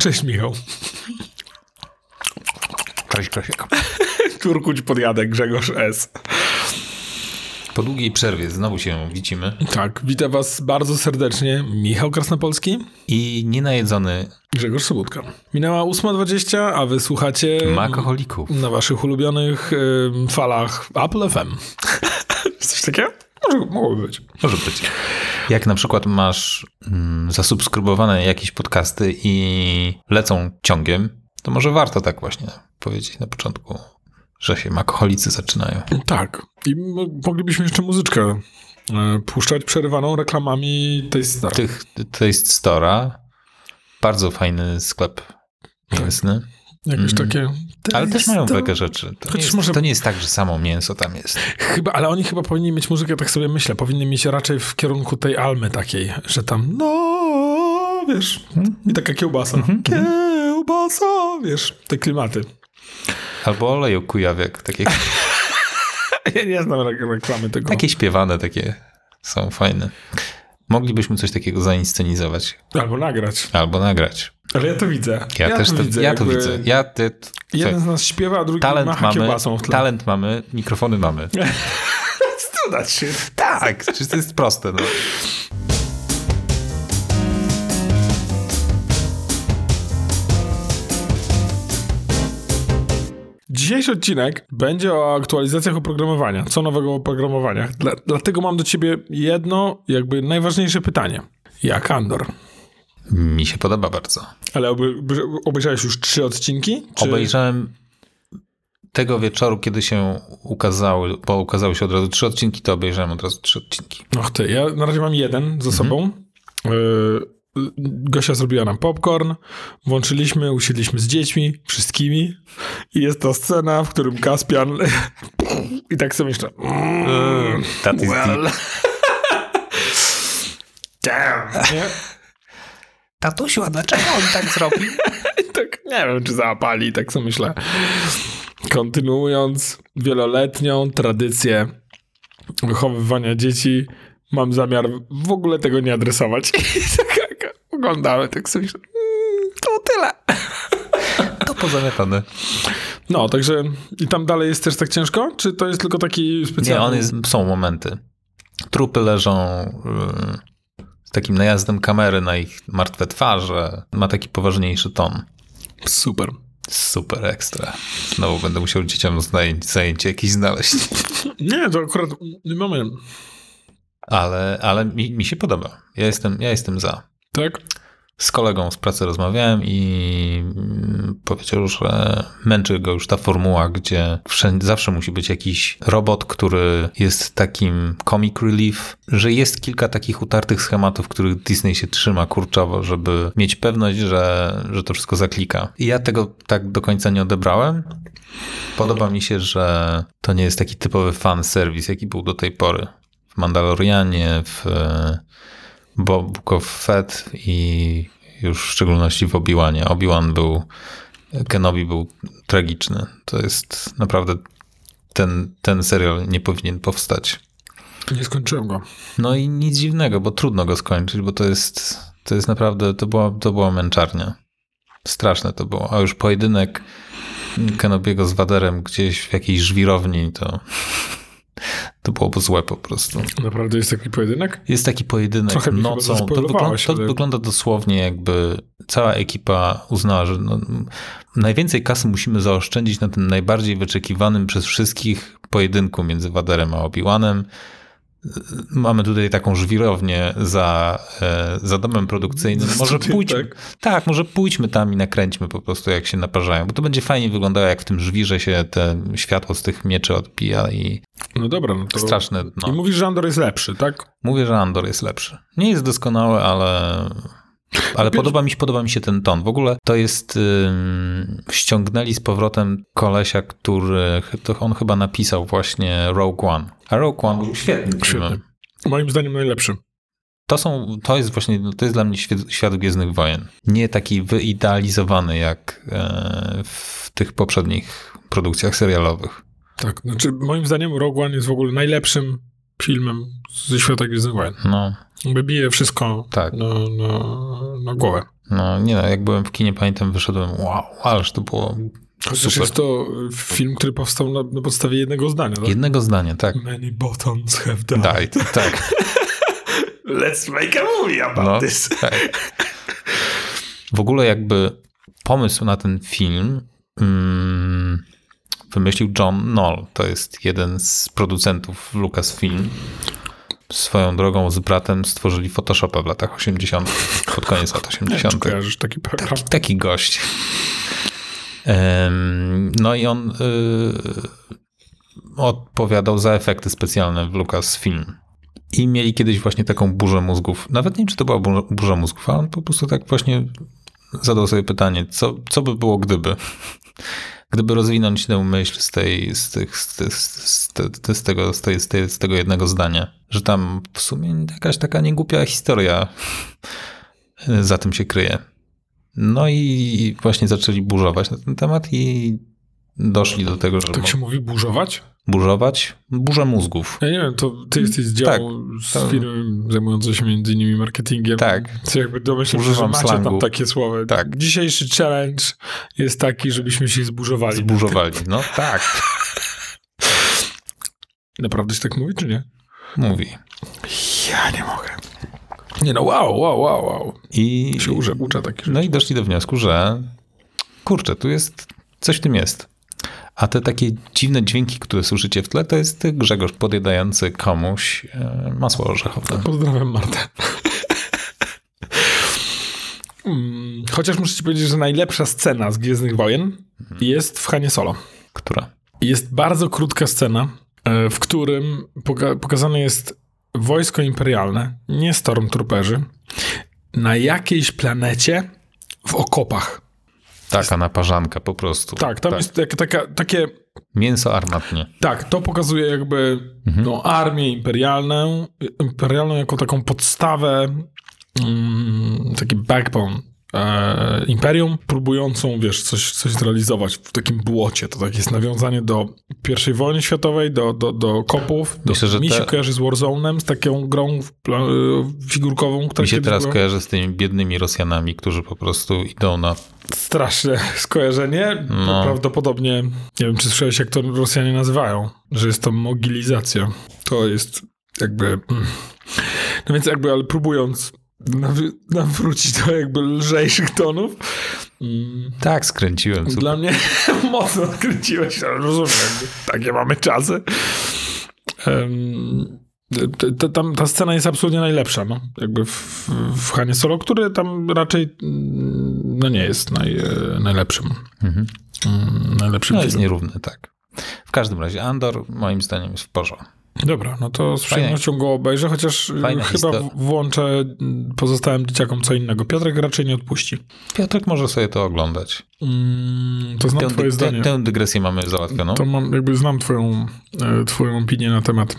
Cześć Michał. Cześć Krasiek. Turkuć podjadę, Grzegorz S. Po długiej przerwie znowu się widzimy. Tak, witam was bardzo serdecznie. Michał Krasnopolski I nienajedzony Grzegorz Sobutka. Minęła 8.20, a wy słuchacie makoholików. na waszych ulubionych y, falach Apple FM. Coś takiego? Może, mogłoby być. Może być. Jak na przykład masz mm, zasubskrybowane jakieś podcasty i lecą ciągiem, to może warto tak właśnie powiedzieć na początku, że się makoholicy zaczynają. Tak. I moglibyśmy jeszcze muzyczkę y, puszczać przerywaną reklamami tej stary. Tych Taste Store'a, bardzo fajny sklep mięsny, Jakieś takie... ale też mają to- wege rzeczy. To nie, jest, może- to nie jest tak, że samo mięso tam jest. Chyba, ale oni chyba powinni mieć muzykę, tak sobie myślę, powinni mieć raczej w kierunku tej almy takiej, że tam no, wiesz, i taka kiełbasa. Kiełbasa, wiesz, te klimaty. Albo oleju kujawiak, takie, Ja nie znam re- reklamy tego. takie śpiewane, takie są fajne. Moglibyśmy coś takiego zainscenizować Albo nagrać. albo nagrać. Ale ja to widzę. Ja, też to, ja to widzę. Ja te, Jeden z nas śpiewa, a drugi talent macha mamy, w tle. talent mamy, mikrofony mamy. Studać się. tak, przecież to jest proste. No. Dzisiejszy odcinek będzie o aktualizacjach oprogramowania. Co nowego w oprogramowaniach. Dla, dlatego mam do ciebie jedno, jakby najważniejsze pytanie. Jak Andor? Mi się podoba bardzo. Ale obejrzałeś już trzy odcinki? Czy... Obejrzałem tego wieczoru, kiedy się ukazały, bo ukazały się od razu trzy odcinki, to obejrzałem od razu trzy odcinki. Och ty, ja na razie mam jeden ze sobą. Y, Gosia zrobiła nam popcorn, włączyliśmy, usiedliśmy z dziećmi, wszystkimi i jest to scena, w którym Kaspian i tak sobie myślę mm, That is well. deep. Damn, nie? Tatusiu, a dlaczego on tak zrobił? Tak nie wiem, czy załapali, tak sobie myślę. Kontynuując wieloletnią tradycję wychowywania dzieci, mam zamiar w ogóle tego nie adresować. I tak jak oglądamy, tak sobie myślę, mm, to tyle. To pozamiatane. No, także i tam dalej jest też tak ciężko? Czy to jest tylko taki specjalny... Nie, on jest, są momenty. Trupy leżą yy, takim najazdem kamery na ich martwe twarze. Ma taki poważniejszy ton. Super. Super ekstra. Znowu będę musiał dzieciom zajęcie jakieś znaleźć. Nie, to akurat nie mamy... Ale, ale mi, mi się podoba. Ja jestem, ja jestem za. Tak? Z kolegą z pracy rozmawiałem i powiedział, że męczy go już ta formuła, gdzie wszędzie, zawsze musi być jakiś robot, który jest takim comic relief, że jest kilka takich utartych schematów, których Disney się trzyma kurczowo, żeby mieć pewność, że, że to wszystko zaklika. I ja tego tak do końca nie odebrałem. Podoba mi się, że to nie jest taki typowy fan service, jaki był do tej pory. W Mandalorianie, w Bo- Book of Fett i już w szczególności w Obi-Wanie. Obi-Wan był, Kenobi był tragiczny. To jest naprawdę, ten, ten serial nie powinien powstać. Nie skończyłem go. No i nic dziwnego, bo trudno go skończyć, bo to jest, to jest naprawdę, to była, to była męczarnia. Straszne to było. A już pojedynek Kenobiego z Waderem gdzieś w jakiejś żwirowni, to, to było złe po prostu. Naprawdę jest taki pojedynek? Jest taki pojedynek Trochę nocą. To, wygląda, to ale- wygląda dosłownie jakby cała ekipa uznała, że no, najwięcej kasy musimy zaoszczędzić na tym najbardziej wyczekiwanym przez wszystkich pojedynku między Waderem a Obi-Wanem. Mamy tutaj taką żwirownię za, e, za domem produkcyjnym. Może pójdźmy, tak? tak, może pójdźmy tam i nakręćmy po prostu, jak się naparzają, bo to będzie fajnie wyglądało, jak w tym żwirze się te światło z tych mieczy odbija i No dobra, no to... straszne. No. I mówisz, że Andor jest lepszy, tak? Mówię, że Andor jest lepszy. Nie jest doskonały, ale, ale podoba, mi się, podoba mi się ten ton. W ogóle to jest. Ym, ściągnęli z powrotem kolesia, który. To on chyba napisał właśnie Rogue One. A Rogue One był świetnym filmem. Świetny. Moim zdaniem najlepszy. To, są, to jest właśnie, to jest dla mnie świat, świat Gwiezdnych Wojen. Nie taki wyidealizowany jak e, w tych poprzednich produkcjach serialowych. Tak, znaczy moim zdaniem Rogue One jest w ogóle najlepszym filmem ze świata Gwiezdnych Wojen. No, Jakby bije wszystko tak. na, na, na głowę. No nie no, jak byłem w kinie, pamiętam, wyszedłem, wow, ależ to było Chociaż super. jest to film, który powstał na, na podstawie jednego zdania. Tak? Jednego zdania, tak. Many buttons have died. Died, tak. Let's make a movie about No, this. tak. W ogóle jakby pomysł na ten film mm, wymyślił John Knoll. To jest jeden z producentów Lucasfilm. Swoją drogą z bratem stworzyli Photoshopa w latach 80., pod koniec lat Czy 80. kojarzysz taki? Taki, taki gość. No i on y, odpowiadał za efekty specjalne w Lucasfilm. I mieli kiedyś właśnie taką burzę mózgów. Nawet nie wiem, czy to była burza, mózgów, a on po prostu tak właśnie zadał sobie pytanie, co, co by było gdyby? Gdyby rozwinąć tę myśl z, tej, z, tych, z, z, z, tego, z, z, tej, z tego jednego zdania, że tam w sumie jakaś taka niegłupia historia za tym się kryje. No i właśnie zaczęli burzować na ten temat i doszli do tego, że Tak się mówi burzować? burzować burzę mózgów. Ja nie wiem, to ty jesteś z działu z to- firmy zajmującej się między innymi marketingiem. Tak. Co jakby domyślam się, że macie slangu. tam takie słowa. Tak. Dzisiejszy challenge jest taki, żebyśmy się zburzowali. Zburzowali. No tak, Naprawdę się tak mówi, czy nie? mówi. Ja nie mogę. Nie no, wow, wow, wow, wow. I, Się uczę, uczę takich rzeczy. no i doszli do wniosku, że kurczę, tu jest, coś w tym jest. A te takie dziwne dźwięki, które słyszycie w tle, to jest Grzegorz podjadający komuś e, masło orzechowe. Pozdrawiam Martę. Mm, Chociaż muszę ci powiedzieć, że najlepsza scena z Gwiezdnych Wojen jest w Hanie Solo. Która? Jest bardzo krótka scena, e, w którym poka- pokazane jest wojsko imperialne, nie Stormtrooperzy, na jakiejś planecie w okopach. Taka naparzanka po prostu. Tak, tam jest jak, taka, takie Mięso armatnie. Tak, to pokazuje jakby no, armię imperialną, imperialną jako taką podstawę, mm, taki backbone e, imperium, próbującą, wiesz, coś, coś zrealizować w takim błocie. To tak jest nawiązanie do I wojny światowej, do, do, do kopów. Do, Myślę, że mi te- się kojarzy z Warzone'em, z taką grą e, figurkową, która Mi się teraz była. kojarzy z tymi biednymi Rosjanami, którzy po prostu idą na... Straszne skojarzenie. No. Prawdopodobnie, nie wiem, czy słyszałeś, jak to Rosjanie nazywają, że jest to mogilizacja. To jest jakby... No więc jakby, ale próbując nawrócić do jakby lżejszych tonów, mm, Tak, skręciłem. Super. dla mnie mocno skręciłeś, ale rozumiem, takie mamy czasy. Tam ta scena jest absolutnie najlepsza, no. Jakby w, w Hanie Solo, który tam raczej no nie jest naj, e, najlepszym. Mhm. Mm, najlepszym No jest filmem. nierówny, tak. W każdym razie Andor moim zdaniem jest w porządku. Dobra, no to z przyjemnością go obejrzę, chociaż e, Fajna chyba histo- w- włączę mm, pozostałym dzieciakom co innego. Piotrek raczej nie odpuści. Piotrek może sobie to oglądać. Mm, to znam Tę, twoje zdanie. tę, tę dygresję mamy załatwioną. To mam, jakby znam twoją, e, twoją opinię na temat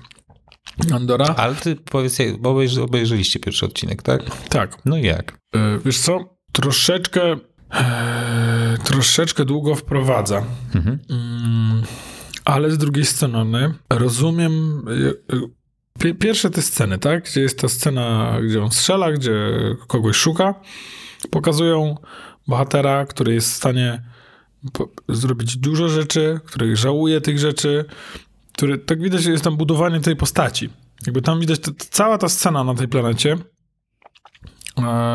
Andora. Ale ty powiedz, bo obejrzy, obejrzeliście pierwszy odcinek, tak? Tak. No i jak? E, Wiesz co? Troszeczkę e, troszeczkę długo wprowadza. Mhm. Mm, ale z drugiej strony rozumiem e, pie- pierwsze te sceny, tak? Gdzie jest ta scena, gdzie on strzela, gdzie kogoś szuka. Pokazują bohatera, który jest w stanie zrobić dużo rzeczy, który żałuje tych rzeczy, który, tak widać, jest tam budowanie tej postaci. Jakby tam widać cała ta scena na tej planecie,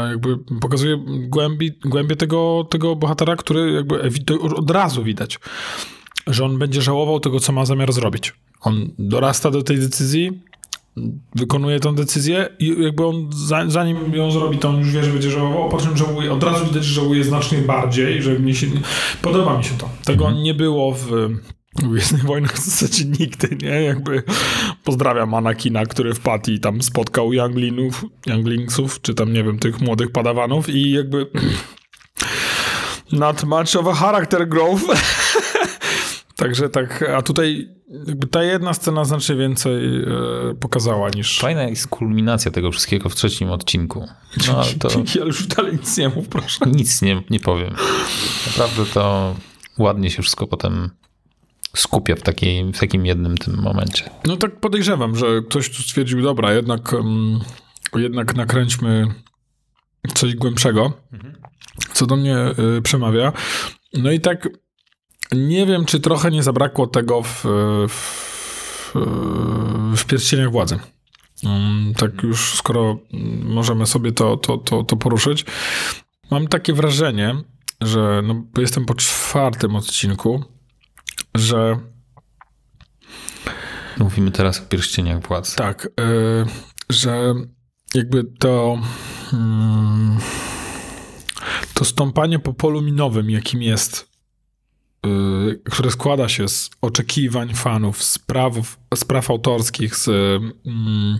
jakby pokazuje głębi, głębię tego, tego bohatera, który jakby od razu widać, że on będzie żałował tego, co ma zamiar zrobić. On dorasta do tej decyzji, wykonuje tą decyzję i jakby on za- zanim ją zrobi, to on już wie, że będzie żałował, po czym żałuje, od razu widać, że żałuje znacznie bardziej, że mnie się, podoba mi się to. Tego nie było w w Gwiezdnych Wojnach w zasadzie nigdy, nie? Jakby pozdrawiam Anakina, który wpadł i tam spotkał Younglinów, Younglingsów, czy tam, nie wiem, tych młodych padawanów i jakby not much of a character growth. Także tak, a tutaj jakby ta jedna scena znacznie więcej e, pokazała niż... Fajna jest kulminacja tego wszystkiego w trzecim odcinku. No to Ja już dalej nic nie mów, proszę. nic nie, nie powiem. Naprawdę to ładnie się wszystko potem skupia w, takiej, w takim jednym tym momencie. No tak podejrzewam, że ktoś tu stwierdził, dobra, jednak, um, jednak nakręćmy coś głębszego, co do mnie y, przemawia. No i tak nie wiem, czy trochę nie zabrakło tego w, w, w pierścieniach władzy. Um, tak już, skoro możemy sobie to, to, to, to poruszyć. Mam takie wrażenie, że no, jestem po czwartym odcinku, że Mówimy teraz o pierścieniach władzy. tak, y, że jakby to mm, to stąpanie po polu minowym, jakim jest, które składa się z oczekiwań fanów, z, praw, z praw autorskich, z, mm,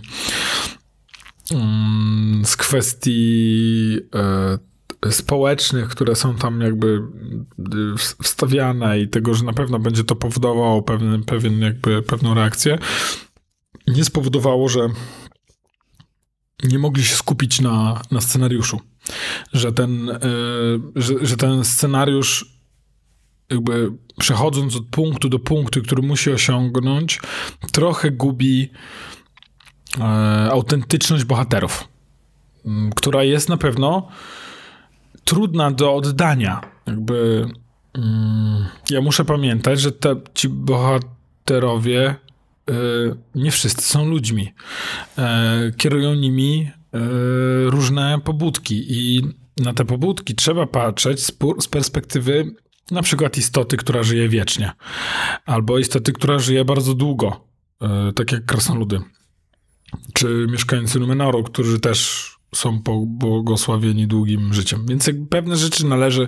mm, z kwestii y, społecznych, które są tam jakby y, wstawiane i tego, że na pewno będzie to powodowało pewien, pewien jakby, pewną reakcję, nie spowodowało, że nie mogli się skupić na, na scenariuszu. Że ten, y, że, że ten scenariusz jakby przechodząc od punktu do punktu, który musi osiągnąć, trochę gubi e, autentyczność bohaterów, m, która jest na pewno trudna do oddania. Jakby mm, ja muszę pamiętać, że te, ci bohaterowie y, nie wszyscy są ludźmi. E, kierują nimi e, różne pobudki i na te pobudki trzeba patrzeć z perspektywy na przykład istoty, która żyje wiecznie, albo istoty, która żyje bardzo długo, e, tak jak krasnoludy, czy mieszkańcy Numenoru, którzy też są błogosławieni długim życiem. Więc pewne rzeczy należy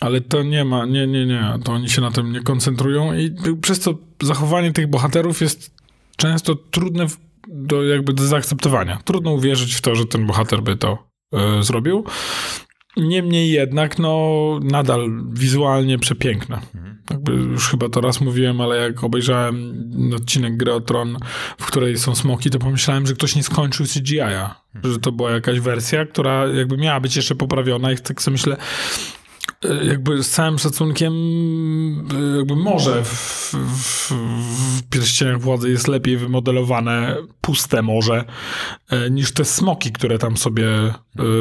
ale to nie ma, nie, nie, nie, to oni się na tym nie koncentrują i przez to zachowanie tych bohaterów jest często trudne do jakby do zaakceptowania. Trudno uwierzyć w to, że ten bohater by to e, zrobił. Niemniej jednak, no, nadal wizualnie przepiękne. Jakby już chyba to raz mówiłem, ale jak obejrzałem odcinek Gry Tron, w której są smoki, to pomyślałem, że ktoś nie skończył CGI-a. Że to była jakaś wersja, która jakby miała być jeszcze poprawiona i tak sobie myślę, jakby z całym szacunkiem, jakby morze w, w, w pierścieniach władzy jest lepiej wymodelowane, puste morze, e, niż te smoki, które tam sobie e,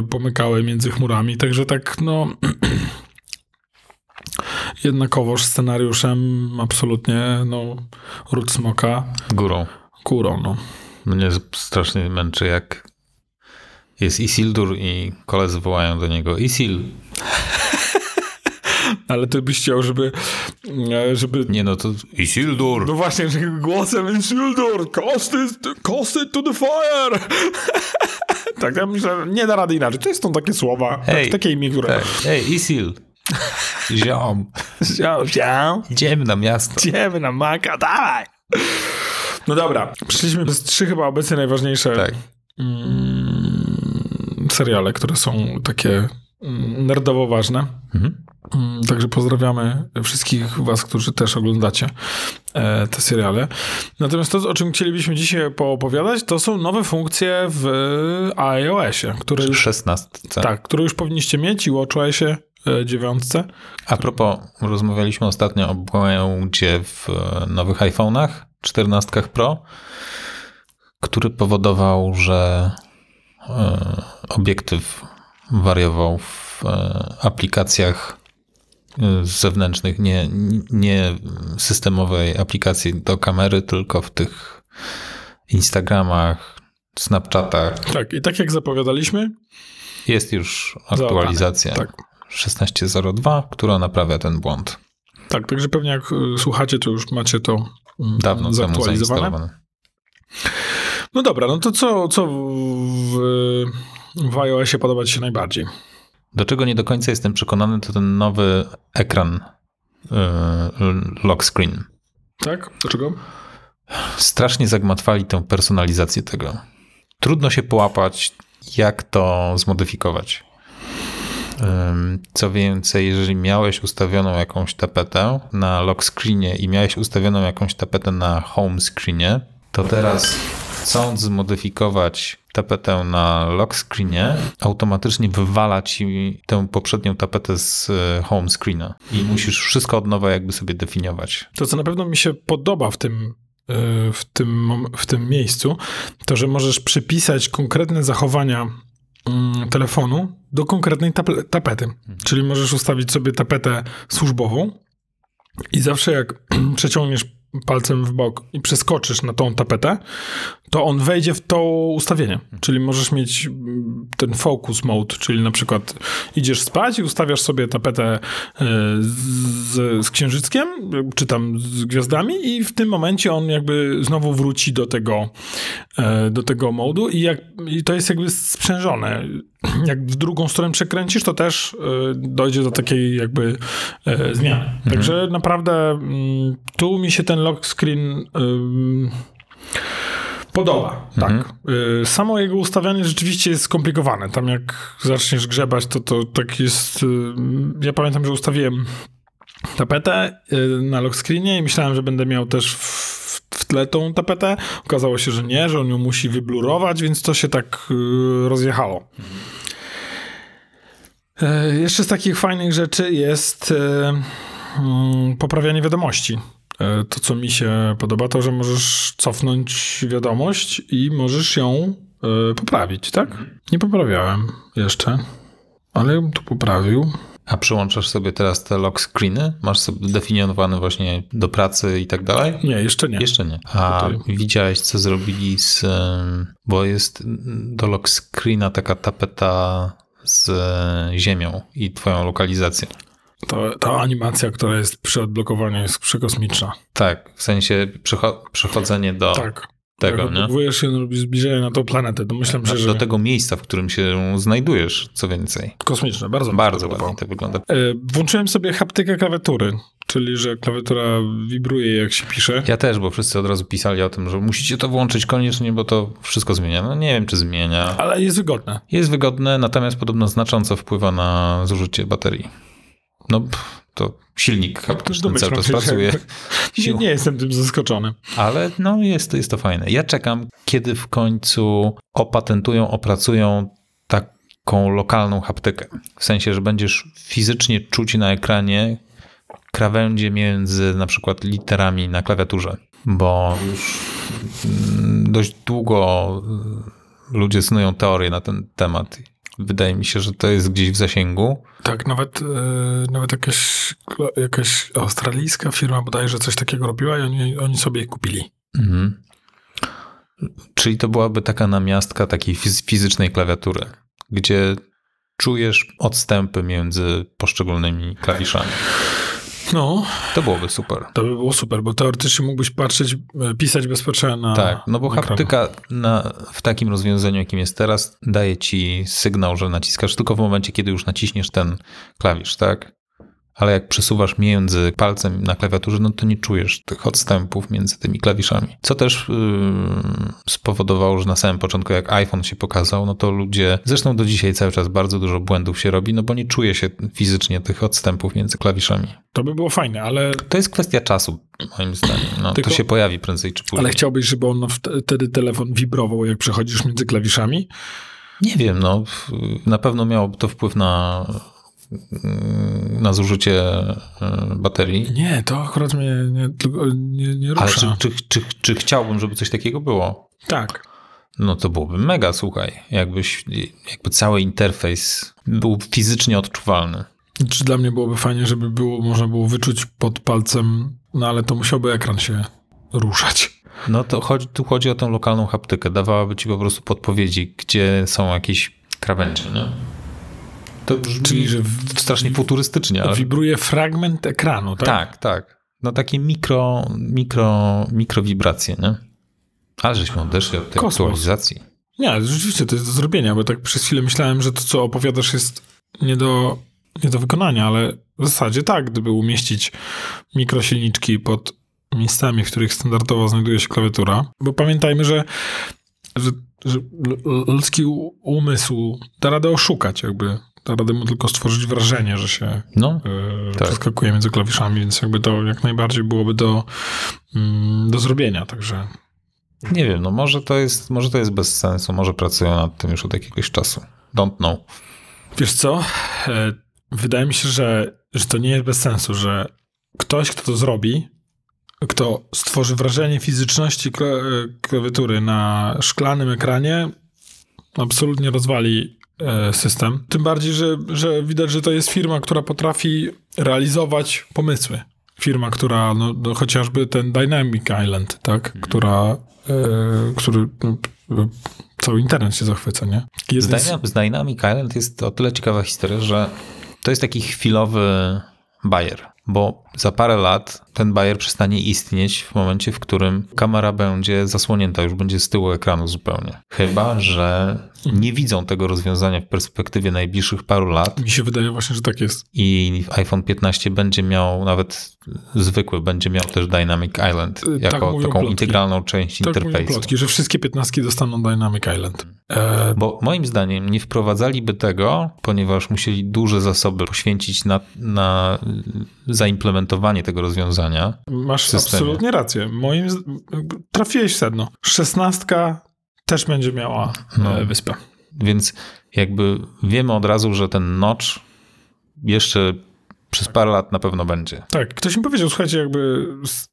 pomykały między chmurami. Także tak, no. Jednakowoż scenariuszem absolutnie, no, ród smoka Górą. górą, no. Mnie strasznie męczy, jak jest Isildur i koledzy wołają do niego Isil. Ale ty byś chciał, żeby, e, żeby Nie no, to Isildur. No właśnie, głosem Isildur, cast it, cast it to the fire. tak, ja myślę, że nie da rady inaczej. To są takie słowa, tak, takie imię, które... Tak. Ej, Isil. Ziom. Ział, ział, Idziemy na miasto. idziemy na maka, dawaj. No dobra, przyszliśmy przez trzy chyba obecnie najważniejsze Tak. mm, seriale, które są takie nerdowo ważne. Mhm. Mm, Także pozdrawiamy wszystkich was, którzy też oglądacie e, te seriale. Natomiast to, o czym chcielibyśmy dzisiaj poopowiadać, to są nowe funkcje w iOSie, które już, 16. tak, które już powinniście mieć i WatchOSie e, dziewiątce. A propos, rozmawialiśmy ostatnio o błędzie w e, nowych iPhone'ach, 14 Pro, który powodował, że obiektyw wariował w e, aplikacjach e, zewnętrznych, nie, nie systemowej aplikacji do kamery, tylko w tych Instagramach, Snapchatach. Tak, i tak jak zapowiadaliśmy, Jest już aktualizacja tak. 16.02, która naprawia ten błąd. tak, także pewnie jak e, słuchacie, to już macie to mm, Dawno zaktualizowane. No dobra, no to co, co w, w iOSie podoba ci się najbardziej? Do czego nie do końca jestem przekonany, to ten nowy ekran yy, lock screen. Tak? Dlaczego? Strasznie zagmatwali tę personalizację tego. Trudno się połapać, jak to zmodyfikować. Co więcej, jeżeli miałeś ustawioną jakąś tapetę na lock screenie i miałeś ustawioną jakąś tapetę na home screenie, to teraz chcąc zmodyfikować tapetę na lock screenie, automatycznie wywala ci tę poprzednią tapetę z e, home screena i musisz wszystko od nowa jakby sobie definiować. To, co na pewno mi się podoba w tym, y, w tym, w tym miejscu, to, że możesz przypisać konkretne zachowania mm, telefonu do konkretnej tape- tapety. Czyli możesz ustawić sobie tapetę służbową i zawsze jak przeciągniesz palcem w bok i przeskoczysz na tą tapetę, to on wejdzie w to ustawienie. Czyli możesz mieć mm, ten focus mode, czyli na przykład idziesz spać i ustawiasz sobie tapetę e, z, z księżyckiem, czy tam z gwiazdami i w tym momencie on jakby znowu wróci do tego, e, do tego modu i, jak, i to jest jakby sprzężone. Jak w drugą stronę przekręcisz, to też e, dojdzie do takiej jakby zmiany. Także naprawdę mm, tu mi się ten lock screen podoba. Tak. Y, Samo jego ustawianie rzeczywiście jest skomplikowane. Tam jak zaczniesz grzebać, to, to tak jest... y, Ja pamiętam, że ustawiłem tapetę y, na lock screenie i myślałem, że będę miał też w, w tle tą tapetę. Okazało się, że nie, że on ją musi wyblurować, więc to się tak rozjechało. E, Jeszcze z takich fajnych rzeczy jest mm, poprawianie wiadomości. E, To, co mi się podoba, to, że możesz cofnąć wiadomość i możesz ją e, poprawić, tak? Nie poprawiałem jeszcze, ale ją tu poprawił. A przyłączasz sobie teraz te lock screeny? Masz sobie definiowane właśnie do pracy i tak dalej? Nie, jeszcze nie. Jeszcze nie. A Tutaj. widziałeś, co zrobili z. Bo jest do lock screena taka tapeta z ziemią i twoją lokalizacją. To, ta animacja, która jest przy odblokowaniu jest przekosmiczna. Tak, w sensie przecho- przechodzenie do Tak. tego, Jak nie? odblokowujesz się, robi zbliżenie na tą planetę, to myślę, że, że Do tego miejsca, w którym się znajdujesz, co więcej. kosmiczne, bardzo się Bardzo ładnie to wygląda. E, Włączyłem sobie haptykę klawiatury, czyli że klawiatura wibruje jak się pisze. Ja też, bo wszyscy od razu pisali o tym, że musicie to włączyć koniecznie, bo to wszystko zmienia. No nie wiem, czy zmienia. Ale jest wygodne. Jest wygodne, natomiast podobno znacząco wpływa na zużycie baterii. No, to silnik haptyczny cały domyślam czas pracuje. Nie, nie jestem tym zaskoczony. Ale no jest, jest to fajne. Ja czekam, kiedy w końcu opatentują, opracują taką lokalną haptykę. W sensie, że będziesz fizycznie czuć na ekranie krawędzie między na przykład literami na klawiaturze. Bo już mm, dość długo y, ludzie snują teorie na ten temat. Wydaje mi się, że to jest gdzieś w zasięgu. Tak, nawet, e, nawet jakaś, jakaś australijska firma bodajże coś takiego robiła i oni, oni sobie je kupili. Mhm. Czyli to byłaby taka namiastka takiej fiz- fizycznej klawiatury, gdzie czujesz odstępy między poszczególnymi klawiszami. No, To byłoby super. to by było super, bo teoretycznie mógłbyś patrzeć, e, pisać bezpośrednio na Tak, no bo na haptyka na, w takim rozwiązaniu, jakim jest teraz, daje ci sygnał, że naciskasz tylko w momencie, kiedy już naciśniesz ten klawisz, tak? Ale jak przesuwasz między palcem na klawiaturze, no to nie czujesz tych odstępów między tymi klawiszami. Co też yy, spowodowało, że na samym początku, jak iPhone się pokazał, no to ludzie, zresztą do dzisiaj cały czas bardzo dużo błędów się robi, no bo nie czuje się fizycznie tych odstępów między klawiszami. To by było fajne, ale, To jest kwestia czasu, moim zdaniem. No, Tylko- to się pojawi prędzej czy później. ale chciałbyś, żeby on wt- wtedy telefon wibrował, jak przechodzisz między klawiszami? Nie wiem, no na pewno miałoby to wpływ na, na zużycie e, baterii. Nie, to akurat mnie nie, nie, nie Ale rusza. czy, czy, czy, czy chciałbym, żeby coś takiego było? Tak. No to byłoby mega, słuchaj. Jakbyś, jakby cały interfejs był fizycznie odczuwalny. Czy dla mnie byłoby fajnie, żeby było, można było wyczuć pod palcem, no ale to musiałby ekran się ruszać. No to chodzi, tu chodzi o tą lokalną haptykę. Dawałaby ci po prostu podpowiedzi, gdzie są jakieś krawędzie, nie? To brzmi Czyli, że w, strasznie futurystycznie, ale... wibruje fragment ekranu, tak? Tak, tak. No takie mikro, mikro, mikrowibracje, nie? Ale żeśmy odeszli od tej Kosmos. aktualizacji. Nie, rzeczywiście to jest do zrobienia, bo tak przez chwilę myślałem, że to, co opowiadasz, jest nie do, nie do wykonania, ale w zasadzie tak, gdyby umieścić mikrosilniczki pod miejscami, w których standardowo znajduje się klawiatura. Bo pamiętajmy, że, że, że ludzki umysł da radę oszukać, jakby. Da radę mu tylko stworzyć wrażenie, że się No, yy, Tak. przeskakuje między klawiszami, więc jakby to jak najbardziej byłoby do, mm, do zrobienia, także nie wiem, no może to jest, może to jest bez sensu, może pracują nad tym już od jakiegoś czasu. Don't know. Wiesz co? E, Wydaje mi się, że, że to nie jest bez sensu, że ktoś, kto to zrobi, kto stworzy wrażenie fizyczności e, klawiatury na szklanym ekranie, absolutnie rozwali e, system. Tym bardziej, że, że widać, że to jest firma, która potrafi realizować pomysły. Firma, która, no, no chociażby ten Dynamic Island, tak, która, e, który no, cały internet się zachwyca, nie? Z, Dynamic, z Dynamic Island jest o tyle ciekawa historia, że to jest taki chwilowy bajer, bo za parę lat ten bajer przestanie istnieć w momencie, w którym kamera będzie zasłonięta, już będzie z tyłu ekranu zupełnie. Chyba, że nie widzą tego rozwiązania w perspektywie najbliższych paru lat. Mi się wydaje właśnie, że tak jest. I iPhone 15 będzie miał, nawet zwykły, będzie miał też Dynamic Island y, jako tak taką plotki. integralną część tak interfejsu. plotki, że wszystkie 15 dostaną Dynamic Island. E... Bo moim zdaniem nie wprowadzaliby tego, ponieważ musieli duże zasoby poświęcić na, na zaimplementowanie tego rozwiązania. Masz absolutnie rację. Moim trafiłeś w sedno. Szesnastka też będzie miała e, no. wyspę. Więc jakby wiemy od razu, że ten notch jeszcze przez parę lat na pewno będzie. Tak, ktoś mi powiedział, słuchajcie, jakby,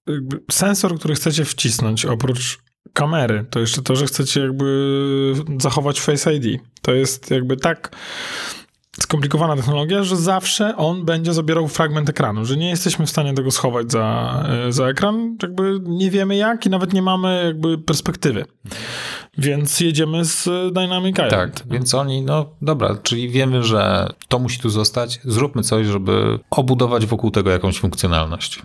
jakby sensor, który chcecie wcisnąć oprócz kamery, to jeszcze to, że chcecie jakby zachować Face ID. To jest jakby tak skomplikowana technologia, że zawsze on będzie zabierał fragment ekranu, że nie jesteśmy w stanie tego schować za, e, za ekran, jakby nie wiemy jak i nawet nie mamy jakby perspektywy. Więc jedziemy z Dynamic Island. Tak, więc oni, no dobra, czyli wiemy, że to musi tu zostać, zróbmy coś, żeby obudować wokół tego jakąś funkcjonalność.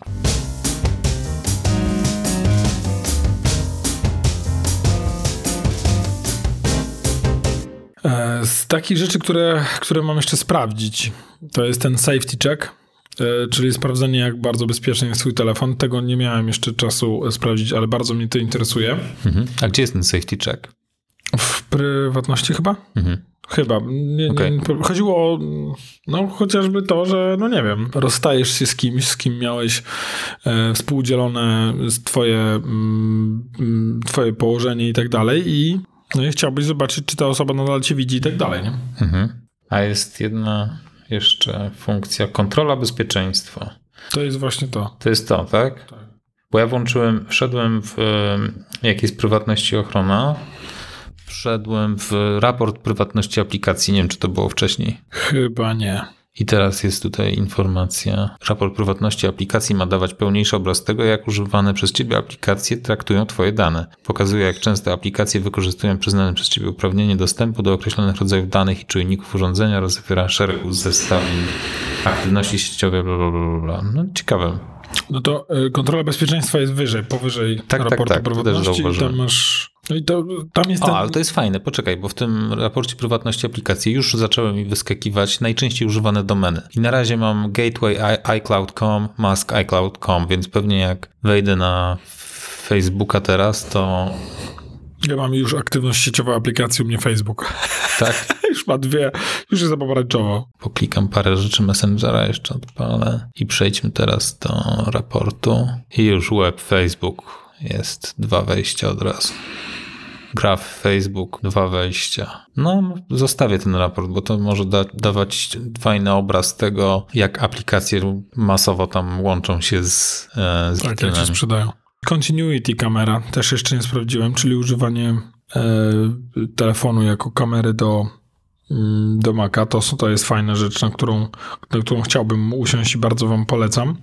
Z takich rzeczy, które, które mam jeszcze sprawdzić, to jest ten safety check, e, czyli sprawdzenie, jak bardzo bezpieczny jest swój telefon. Tego nie miałem jeszcze czasu sprawdzić, ale bardzo mnie to interesuje. Mhm. A gdzie jest ten safety check? W prywatności chyba? Mhm. Chyba. Nie, okay. nie, chodziło o no, chociażby to, że no nie wiem, rozstajesz się z kimś, z kim miałeś e, współdzielone twoje, mm, mm, twoje położenie i tak dalej i no i chciałbyś zobaczyć, czy ta osoba nadal cię widzi i tak dalej, nie? Mhm. A jest jedna jeszcze funkcja, kontrola bezpieczeństwa. To jest właśnie to. To jest to, tak? Tak. Bo ja włączyłem, wszedłem w, jak jest prywatność i ochrona, wszedłem w raport prywatności aplikacji. Nie wiem, czy to było wcześniej. Chyba nie. I teraz jest tutaj informacja. Raport prywatności aplikacji ma dawać pełniejszy obraz tego, jak używane przez Ciebie aplikacje traktują Twoje dane. Pokazuje, jak często aplikacje wykorzystują przyznane przez Ciebie uprawnienie dostępu do określonych rodzajów danych i czujników urządzenia oraz zawiera szereg zestawień aktywności sieciowej, bla, bla, bla, bla. No ciekawe. No to y, kontrola bezpieczeństwa jest wyżej, powyżej tak, tak raportu tak, tak, prywatności. Też tam masz no i to, tam jest ten... O, ale to jest fajne, poczekaj, bo w tym raporcie prywatności aplikacji już zaczęły mi wyskakiwać najczęściej używane domeny. I na razie mam gateway iCloud.com, mask iCloud.com, więc pewnie jak wejdę na Facebooka teraz, to... Ja mam już aktywność sieciową aplikacji u mnie Facebook. Tak? już ma dwie, już jest zapomarańczowo. Poklikam parę rzeczy Messengera, jeszcze odpalę i przejdźmy teraz do raportu. I już web Facebook jest dwa wejścia od razu. Graf Facebook, dwa wejścia. No, zostawię ten raport, bo to może da, dawać fajny obraz tego, jak aplikacje masowo tam łączą się z, e, z Tak, jak się sprzedają. Continuity kamera też jeszcze nie sprawdziłem, czyli używanie e, telefonu jako kamery do, do Maca. To, to jest fajna rzecz, na którą, na którą chciałbym usiąść i bardzo wam polecam.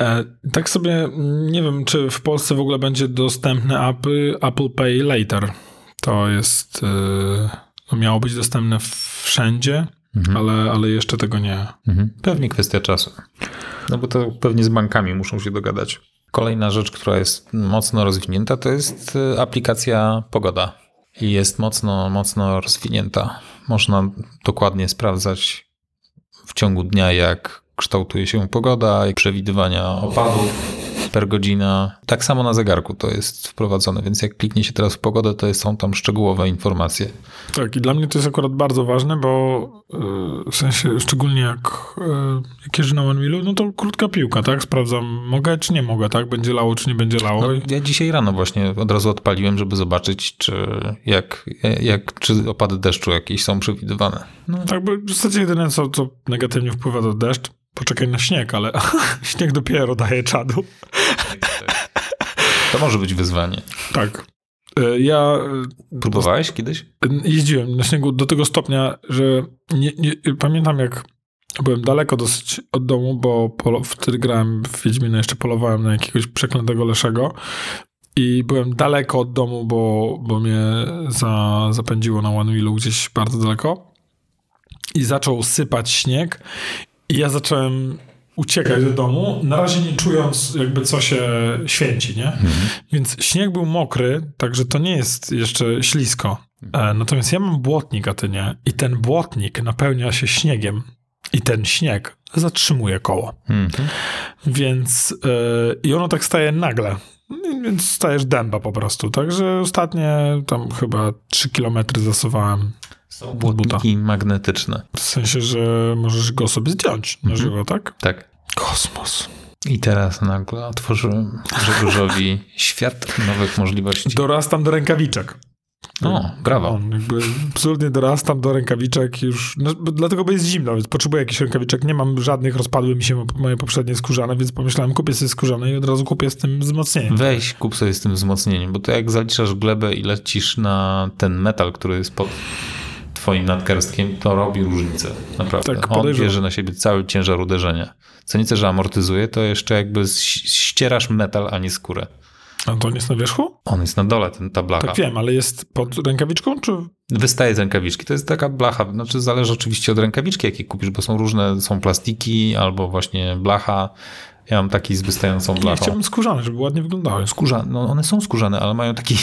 E, tak sobie nie wiem, czy w Polsce w ogóle będzie dostępne Apple, Apple Pay Later. To jest. E, miało być dostępne wszędzie, mhm. ale, ale jeszcze tego nie. Mhm. Pewnie kwestia czasu. No bo to pewnie z bankami muszą się dogadać. Kolejna rzecz, która jest mocno rozwinięta, to jest e, aplikacja Pogoda. I jest mocno, mocno rozwinięta. Można dokładnie sprawdzać w ciągu dnia, jak kształtuje się pogoda i przewidywania opadów per godzina. Tak samo na zegarku to jest wprowadzone, więc jak kliknie się teraz w pogodę, to są tam szczegółowe informacje. Tak, i dla mnie to jest akurat bardzo ważne, bo w sensie szczególnie jak, jak jeżdżę na OneWheelu, no to krótka piłka, tak? Sprawdzam, mogę czy nie mogę, tak? Będzie lało czy nie będzie lało. No, ja dzisiaj rano właśnie od razu odpaliłem, żeby zobaczyć, czy jak, jak czy opady deszczu jakieś są przewidywane. No. Tak, bo w zasadzie jedyne, co, co negatywnie wpływa to deszcz, Poczekaj na śnieg, ale śnieg dopiero daje czadu. To może być wyzwanie. Tak. E, Ja e, Próbowałeś kiedyś? jeździłem na śniegu do tego stopnia, że nie, nie, pamiętam jak byłem daleko dosyć od domu, bo polo, wtedy grałem w Wiedźmina, jeszcze polowałem na jakiegoś przeklętego leszego i byłem daleko od domu, bo, bo mnie za, zapędziło na One Wheelu gdzieś bardzo daleko i zaczął sypać śnieg ja zacząłem uciekać do domu, na razie nie czując jakby co się święci, nie? Więc śnieg był mokry, także to nie jest jeszcze ślisko. E, natomiast ja mam błotnik, a ty nie. I ten błotnik napełnia się śniegiem. I ten śnieg zatrzymuje koło. Mhm. Więc e, i ono tak staje nagle. Więc stajesz dęba po prostu. Także ostatnie tam chyba 3 kilometry zasuwałem. Są błotniki magnetyczne. W sensie, że możesz go sobie zdjąć na żywo, tak? Tak. Kosmos. I teraz nagle otworzyłem Grzegorzowi świat nowych możliwości. Dorastam do rękawiczek. O, brawo. On jakby absolutnie dorastam do rękawiczek już, no, dlatego, bo jest zimno, więc potrzebuję jakichś rękawiczek. Nie mam żadnych, rozpadły mi się mo- moje poprzednie skórzane, więc pomyślałem, kupię sobie skórzane i od razu kupię z tym wzmocnieniem. Weź, kup sobie z tym wzmocnieniem, bo to jak zaliczasz glebę i lecisz na ten metal, który jest pod twoim nadgarstkiem, to robi różnicę. Naprawdę. Tak, On podejrzewam. bierze na siebie cały ciężar uderzenia. Co nie tyle, że amortyzuje, to jeszcze jakby ścierasz metal, a nie skórę. A to nie jest na wierzchu? On jest na dole, ten, ta blacha. Tak wiem, ale jest pod rękawiczką, czy... Wystaje z rękawiczki. To jest taka blacha. Znaczy zależy oczywiście od rękawiczki, jakie kupisz, bo są różne, są plastiki albo właśnie blacha. Ja mam taki z wystającą Nie, blachą. chciałbym skórzane, żeby ładnie wyglądały. Skórzane, no one są skórzane, ale mają taki,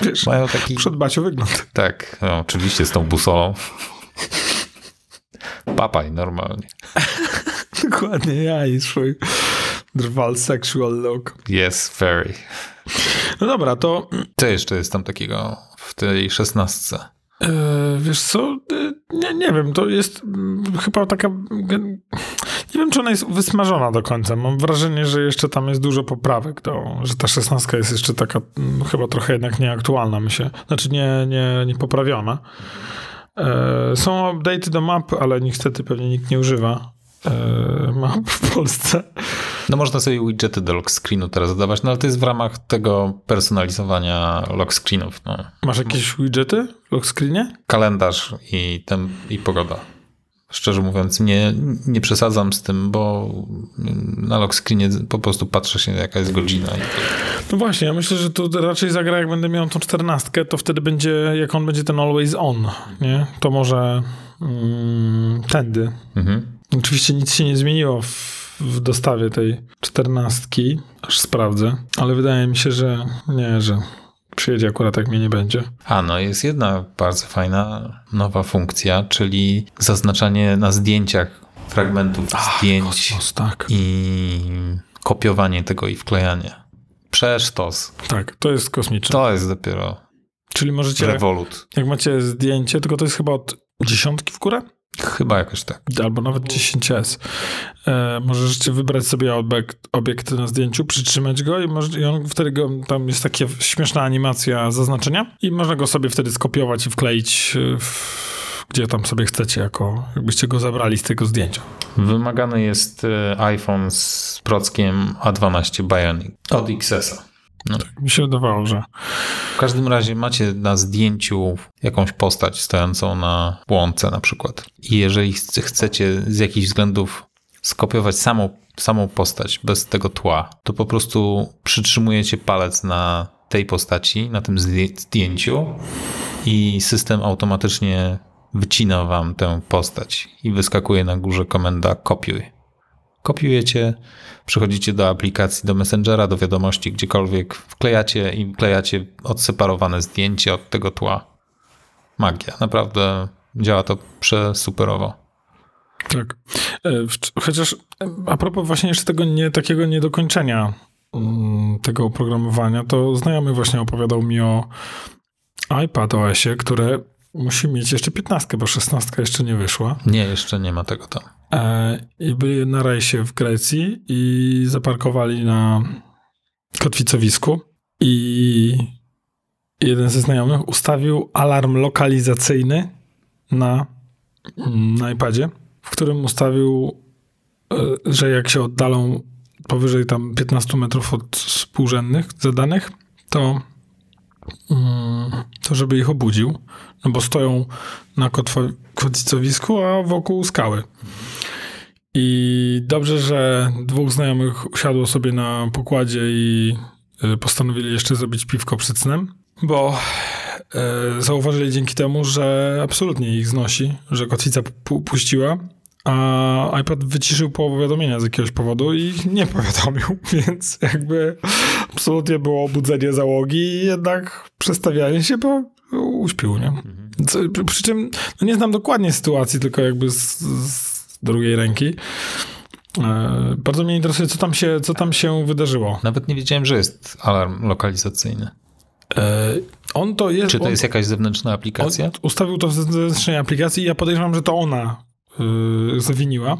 Wiesz, mają taki, przed bacio wygląd. tak, no, oczywiście z tą busolą. Papaj normalnie. Dokładnie, ja i swój drwal sexual look. Yes, very. No dobra, to Co jeszcze jest tam takiego w tej szesnastce? E, wiesz co, e, nie, nie wiem, to jest chyba taka, nie wiem, czy ona jest wysmażona do końca. Mam wrażenie, że jeszcze tam jest dużo poprawek, to, że ta szesnastka jest jeszcze taka chyba trochę jednak nieaktualna, myślę. Znaczy nie, nie, nie poprawiona. E, są update'y do map, ale niestety pewnie nikt nie używa map w Polsce. No można sobie widgety do lock screenu teraz dodawać, no ale to jest w ramach tego personalizowania lock screenów. No. Masz jakieś widgety w lock screenie? Kalendarz i, tem, i pogoda. Szczerze mówiąc, nie, nie przesadzam z tym, bo na lock screenie po prostu patrzę się, jaka jest godzina. I No właśnie, ja myślę, że tu raczej zagra, jak będę miał tą czternastkę, to wtedy będzie, jak on będzie ten always on, nie? To może mm, tędy. mhm. Oczywiście nic się nie zmieniło w, w dostawie tej czternastki, aż sprawdzę, ale wydaje mi się, że nie, że przyjedzie akurat jak mnie nie będzie. A, no jest jedna bardzo fajna nowa funkcja, czyli zaznaczanie na zdjęciach fragmentów zdjęć Kosmos, tak. i kopiowanie tego i wklejanie. Przesztos. Tak, to jest kosmiczne. To jest dopiero Czyli możecie, rewolut. jak macie zdjęcie, tylko to jest chyba od dziesiątki w górę? Chyba jakoś tak. albo nawet 10S. E, możecie wybrać sobie obiekt, obiekt na zdjęciu, przytrzymać go i, może, i on wtedy go, tam jest taka śmieszna animacja zaznaczenia i można go sobie wtedy skopiować i wkleić e, w, gdzie tam sobie chcecie, jako jakbyście go zabrali z tego zdjęcia. Wymagany jest e, iPhone z prockiem A12 Bionic od XS-a. Mi się wydawało, że W każdym razie macie na zdjęciu jakąś postać stojącą na łące na przykład. I jeżeli chce- chcecie z jakichś względów skopiować samą, samą postać bez tego tła, to po prostu przytrzymujecie palec na tej postaci, na tym zdję- zdjęciu i system automatycznie wycina wam tę postać i wyskakuje na górze komenda kopiuj. Kopiujecie, przechodzicie do aplikacji, do Messengera, do wiadomości, gdziekolwiek, wklejacie i wklejacie odseparowane zdjęcie od tego tła. Magia. Naprawdę działa to przesuperowo. tak. E, chociaż a propos właśnie jeszcze tego nie, takiego niedokończenia mm, tego oprogramowania, to znajomy właśnie opowiadał mi o iPad OS-ie, które musi mieć jeszcze 15, bo 16 jeszcze nie wyszła. Nie, jeszcze nie ma tego tam. E, I byli na rejsie w Grecji i zaparkowali na kotwicowisku i jeden ze znajomych ustawił alarm lokalizacyjny na, na iPadzie, w którym ustawił, e, że jak się oddalą powyżej tam 15 metrów od współrzędnych zadanych, to mm, to żeby ich obudził, bo stoją na kotwicowisku, a wokół skały. I dobrze, że dwóch znajomych usiadło sobie na pokładzie i y, postanowili jeszcze zrobić piwko przed snem, bo y, zauważyli dzięki temu, że absolutnie ich znosi, że kotwica pu- puściła, a iPad wyciszył powiadomienia z jakiegoś powodu i nie powiadomił, więc jakby absolutnie było obudzenie załogi i jednak przestawianie się, bo uśpił, nie? Co, przy, przy czym no nie znam dokładnie sytuacji, tylko jakby z, z drugiej ręki. E, bardzo mnie interesuje, co tam się, co tam się wydarzyło. Nawet nie wiedziałem, że jest alarm lokalizacyjny. E, on to jest... Czy to on, jest jakaś zewnętrzna aplikacja? Ustawił to w zewnętrznej aplikacji i ja podejrzewam, że to ona yy, zawiniła.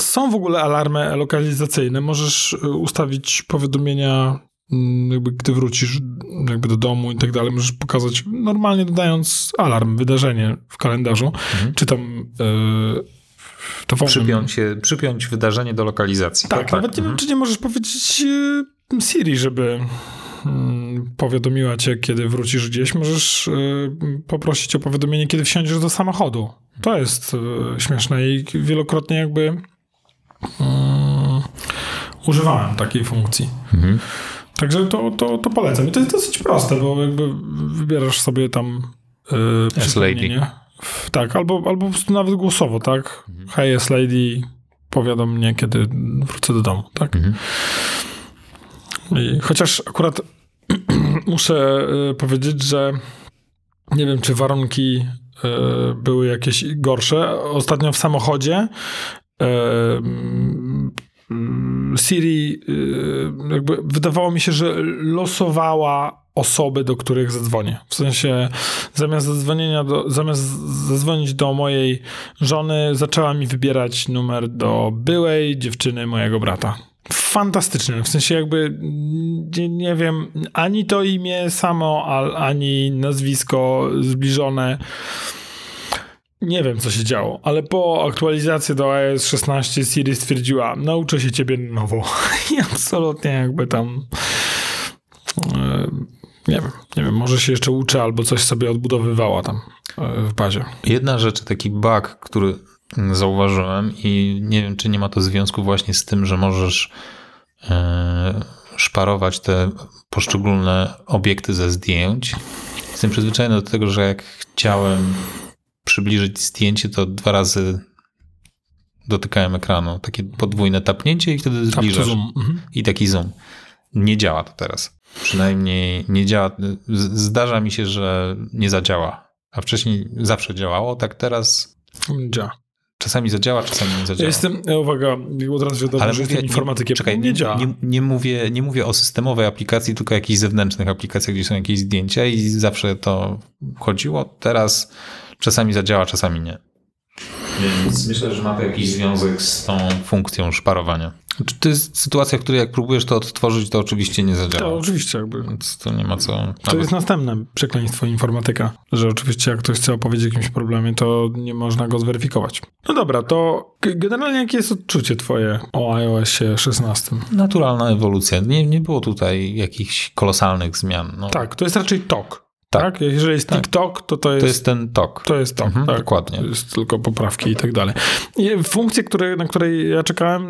Są w ogóle alarmy lokalizacyjne. Możesz y, ustawić powiadomienia, jakby gdy wrócisz jakby do domu i tak dalej. Możesz pokazać, normalnie dodając alarm, wydarzenie w kalendarzu, czy tam yy, dowolnym... Przypiąć, się, przypiąć wydarzenie do lokalizacji. Tak, nawet nie wiem, czy nie możesz powiedzieć yy, Siri, żeby mm, powiadomiła cię, kiedy wrócisz gdzieś. Możesz y, poprosić o powiadomienie, kiedy wsiądziesz do samochodu. To jest śmieszne i wielokrotnie jakby mm, używałem takiej funkcji. Mhm. Także to, to, to polecam. I to jest dosyć proste, bo jakby wybierasz sobie tam y, przypomnienie. W- Tak, albo, albo po prostu nawet głosowo, tak? Hej, jest lady, powiadom mnie, kiedy wrócę do domu, tak? Mhm. I chociaż akurat muszę y, powiedzieć, że nie wiem, czy warunki y, były jakieś gorsze. Ostatnio w samochodzie mm, Siri y, jakby wydawało mi się, że losowała osoby, do których zadzwonię. W sensie zamiast zadzwonienia do, zamiast zadzwonić do mojej żony, zaczęła mi wybierać numer do byłej dziewczyny mojego brata. Fantastyczne. W sensie jakby nie, nie wiem, ani to imię samo, ani nazwisko zbliżone. Nie wiem, co się działo, ale po aktualizacji do iOS 16 Siri stwierdziła, nauczę się ciebie nowo. I absolutnie jakby tam e, nie wiem, nie wiem, może się jeszcze uczy albo coś sobie odbudowywała tam e, w bazie. Jedna rzecz, taki bug, który zauważyłem i nie wiem, czy nie ma to związku właśnie z tym, że możesz e, szparować te poszczególne obiekty ze zdjęć. Jestem przyzwyczajony do tego, że jak chciałem przybliżyć zdjęcie, to dwa razy dotykałem ekranu. Takie podwójne tapnięcie i wtedy to zbliżasz. Mhm. I taki zoom. Nie działa to teraz. Przynajmniej nie działa. Zdarza mi się, że nie zadziała. A wcześniej zawsze działało, tak teraz Działa. czasami zadziała, czasami nie Ja zadziała. jestem, e, uwaga, od razu wiadomo, Ale że mówię, informatykiem. czekaj, nie, nie, działa. nie, nie, mówię, nie mówię o systemowej aplikacji, tylko jakichś zewnętrznych aplikacjach, gdzie są jakieś zdjęcia i zawsze to chodziło. Teraz czasami zadziała, czasami nie. Więc myślę, że ma to jakiś związek z tą funkcją szparowania. Czy to jest sytuacja, w której jak próbujesz to odtworzyć, to oczywiście nie to zadziała. oczywiście jakby. Więc to nie ma co. To nawet- jest następne przekleństwo informatyka, że oczywiście jak ktoś chce opowiedzieć o jakimś problemie, to nie można go zweryfikować. No dobra, to generalnie jakie jest odczucie twoje o iOSie 16? Naturalna ewolucja. Nie, nie było tutaj jakichś kolosalnych zmian. No, Tak, to jest raczej TOK. Tak. Tak. Jeżeli jest Tak. TikTok, to to jest, To jest ten tok. to jest TOK. Mhm, tak. dokładnie. To jest tylko poprawki i tak dalej. I funkcje, które, na której ja czekałem,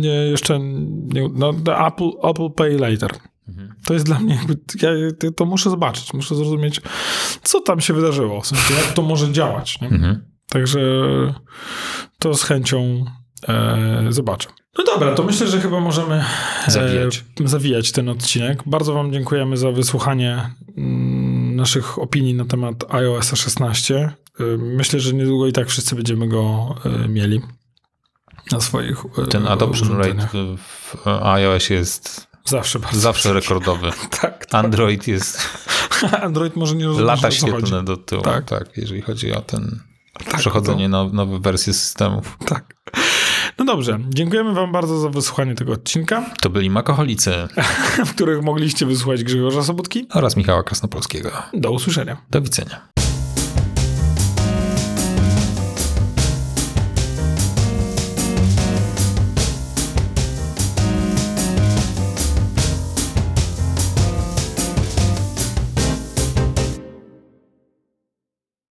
nie, jeszcze nie, no, the Apple, Apple Pay Later. Mhm. To jest dla mnie, jakby, ja to muszę zobaczyć, muszę zrozumieć, co tam się wydarzyło, w sensie, jak to może działać. Nie? Mhm. Także to z chęcią e, zobaczę. No dobra, to myślę, że chyba możemy e, Zawijać. zawijać ten odcinek. Bardzo Wam dziękujemy za wysłuchanie mm, naszych opinii na temat iOS 16. E, myślę, że niedługo i tak wszyscy będziemy go e, mieli na swoich e, Ten adoption rate w, iOS jest Zawsze bardzo. zawsze rekordowy. Tak, tak. Android jest Android może nie rozumieć, lata świetlne do tyłu. Tak. Tak. jeżeli chodzi o ten Tak, przechodzenie na nowe wersje systemów. Tak. No dobrze, dziękujemy Wam bardzo za wysłuchanie tego odcinka, To byli Makoholicy w których mogliście wysłuchać Grzegorza Sobotki. oraz Michała Krasnopolskiego. Do usłyszenia. Do widzenia.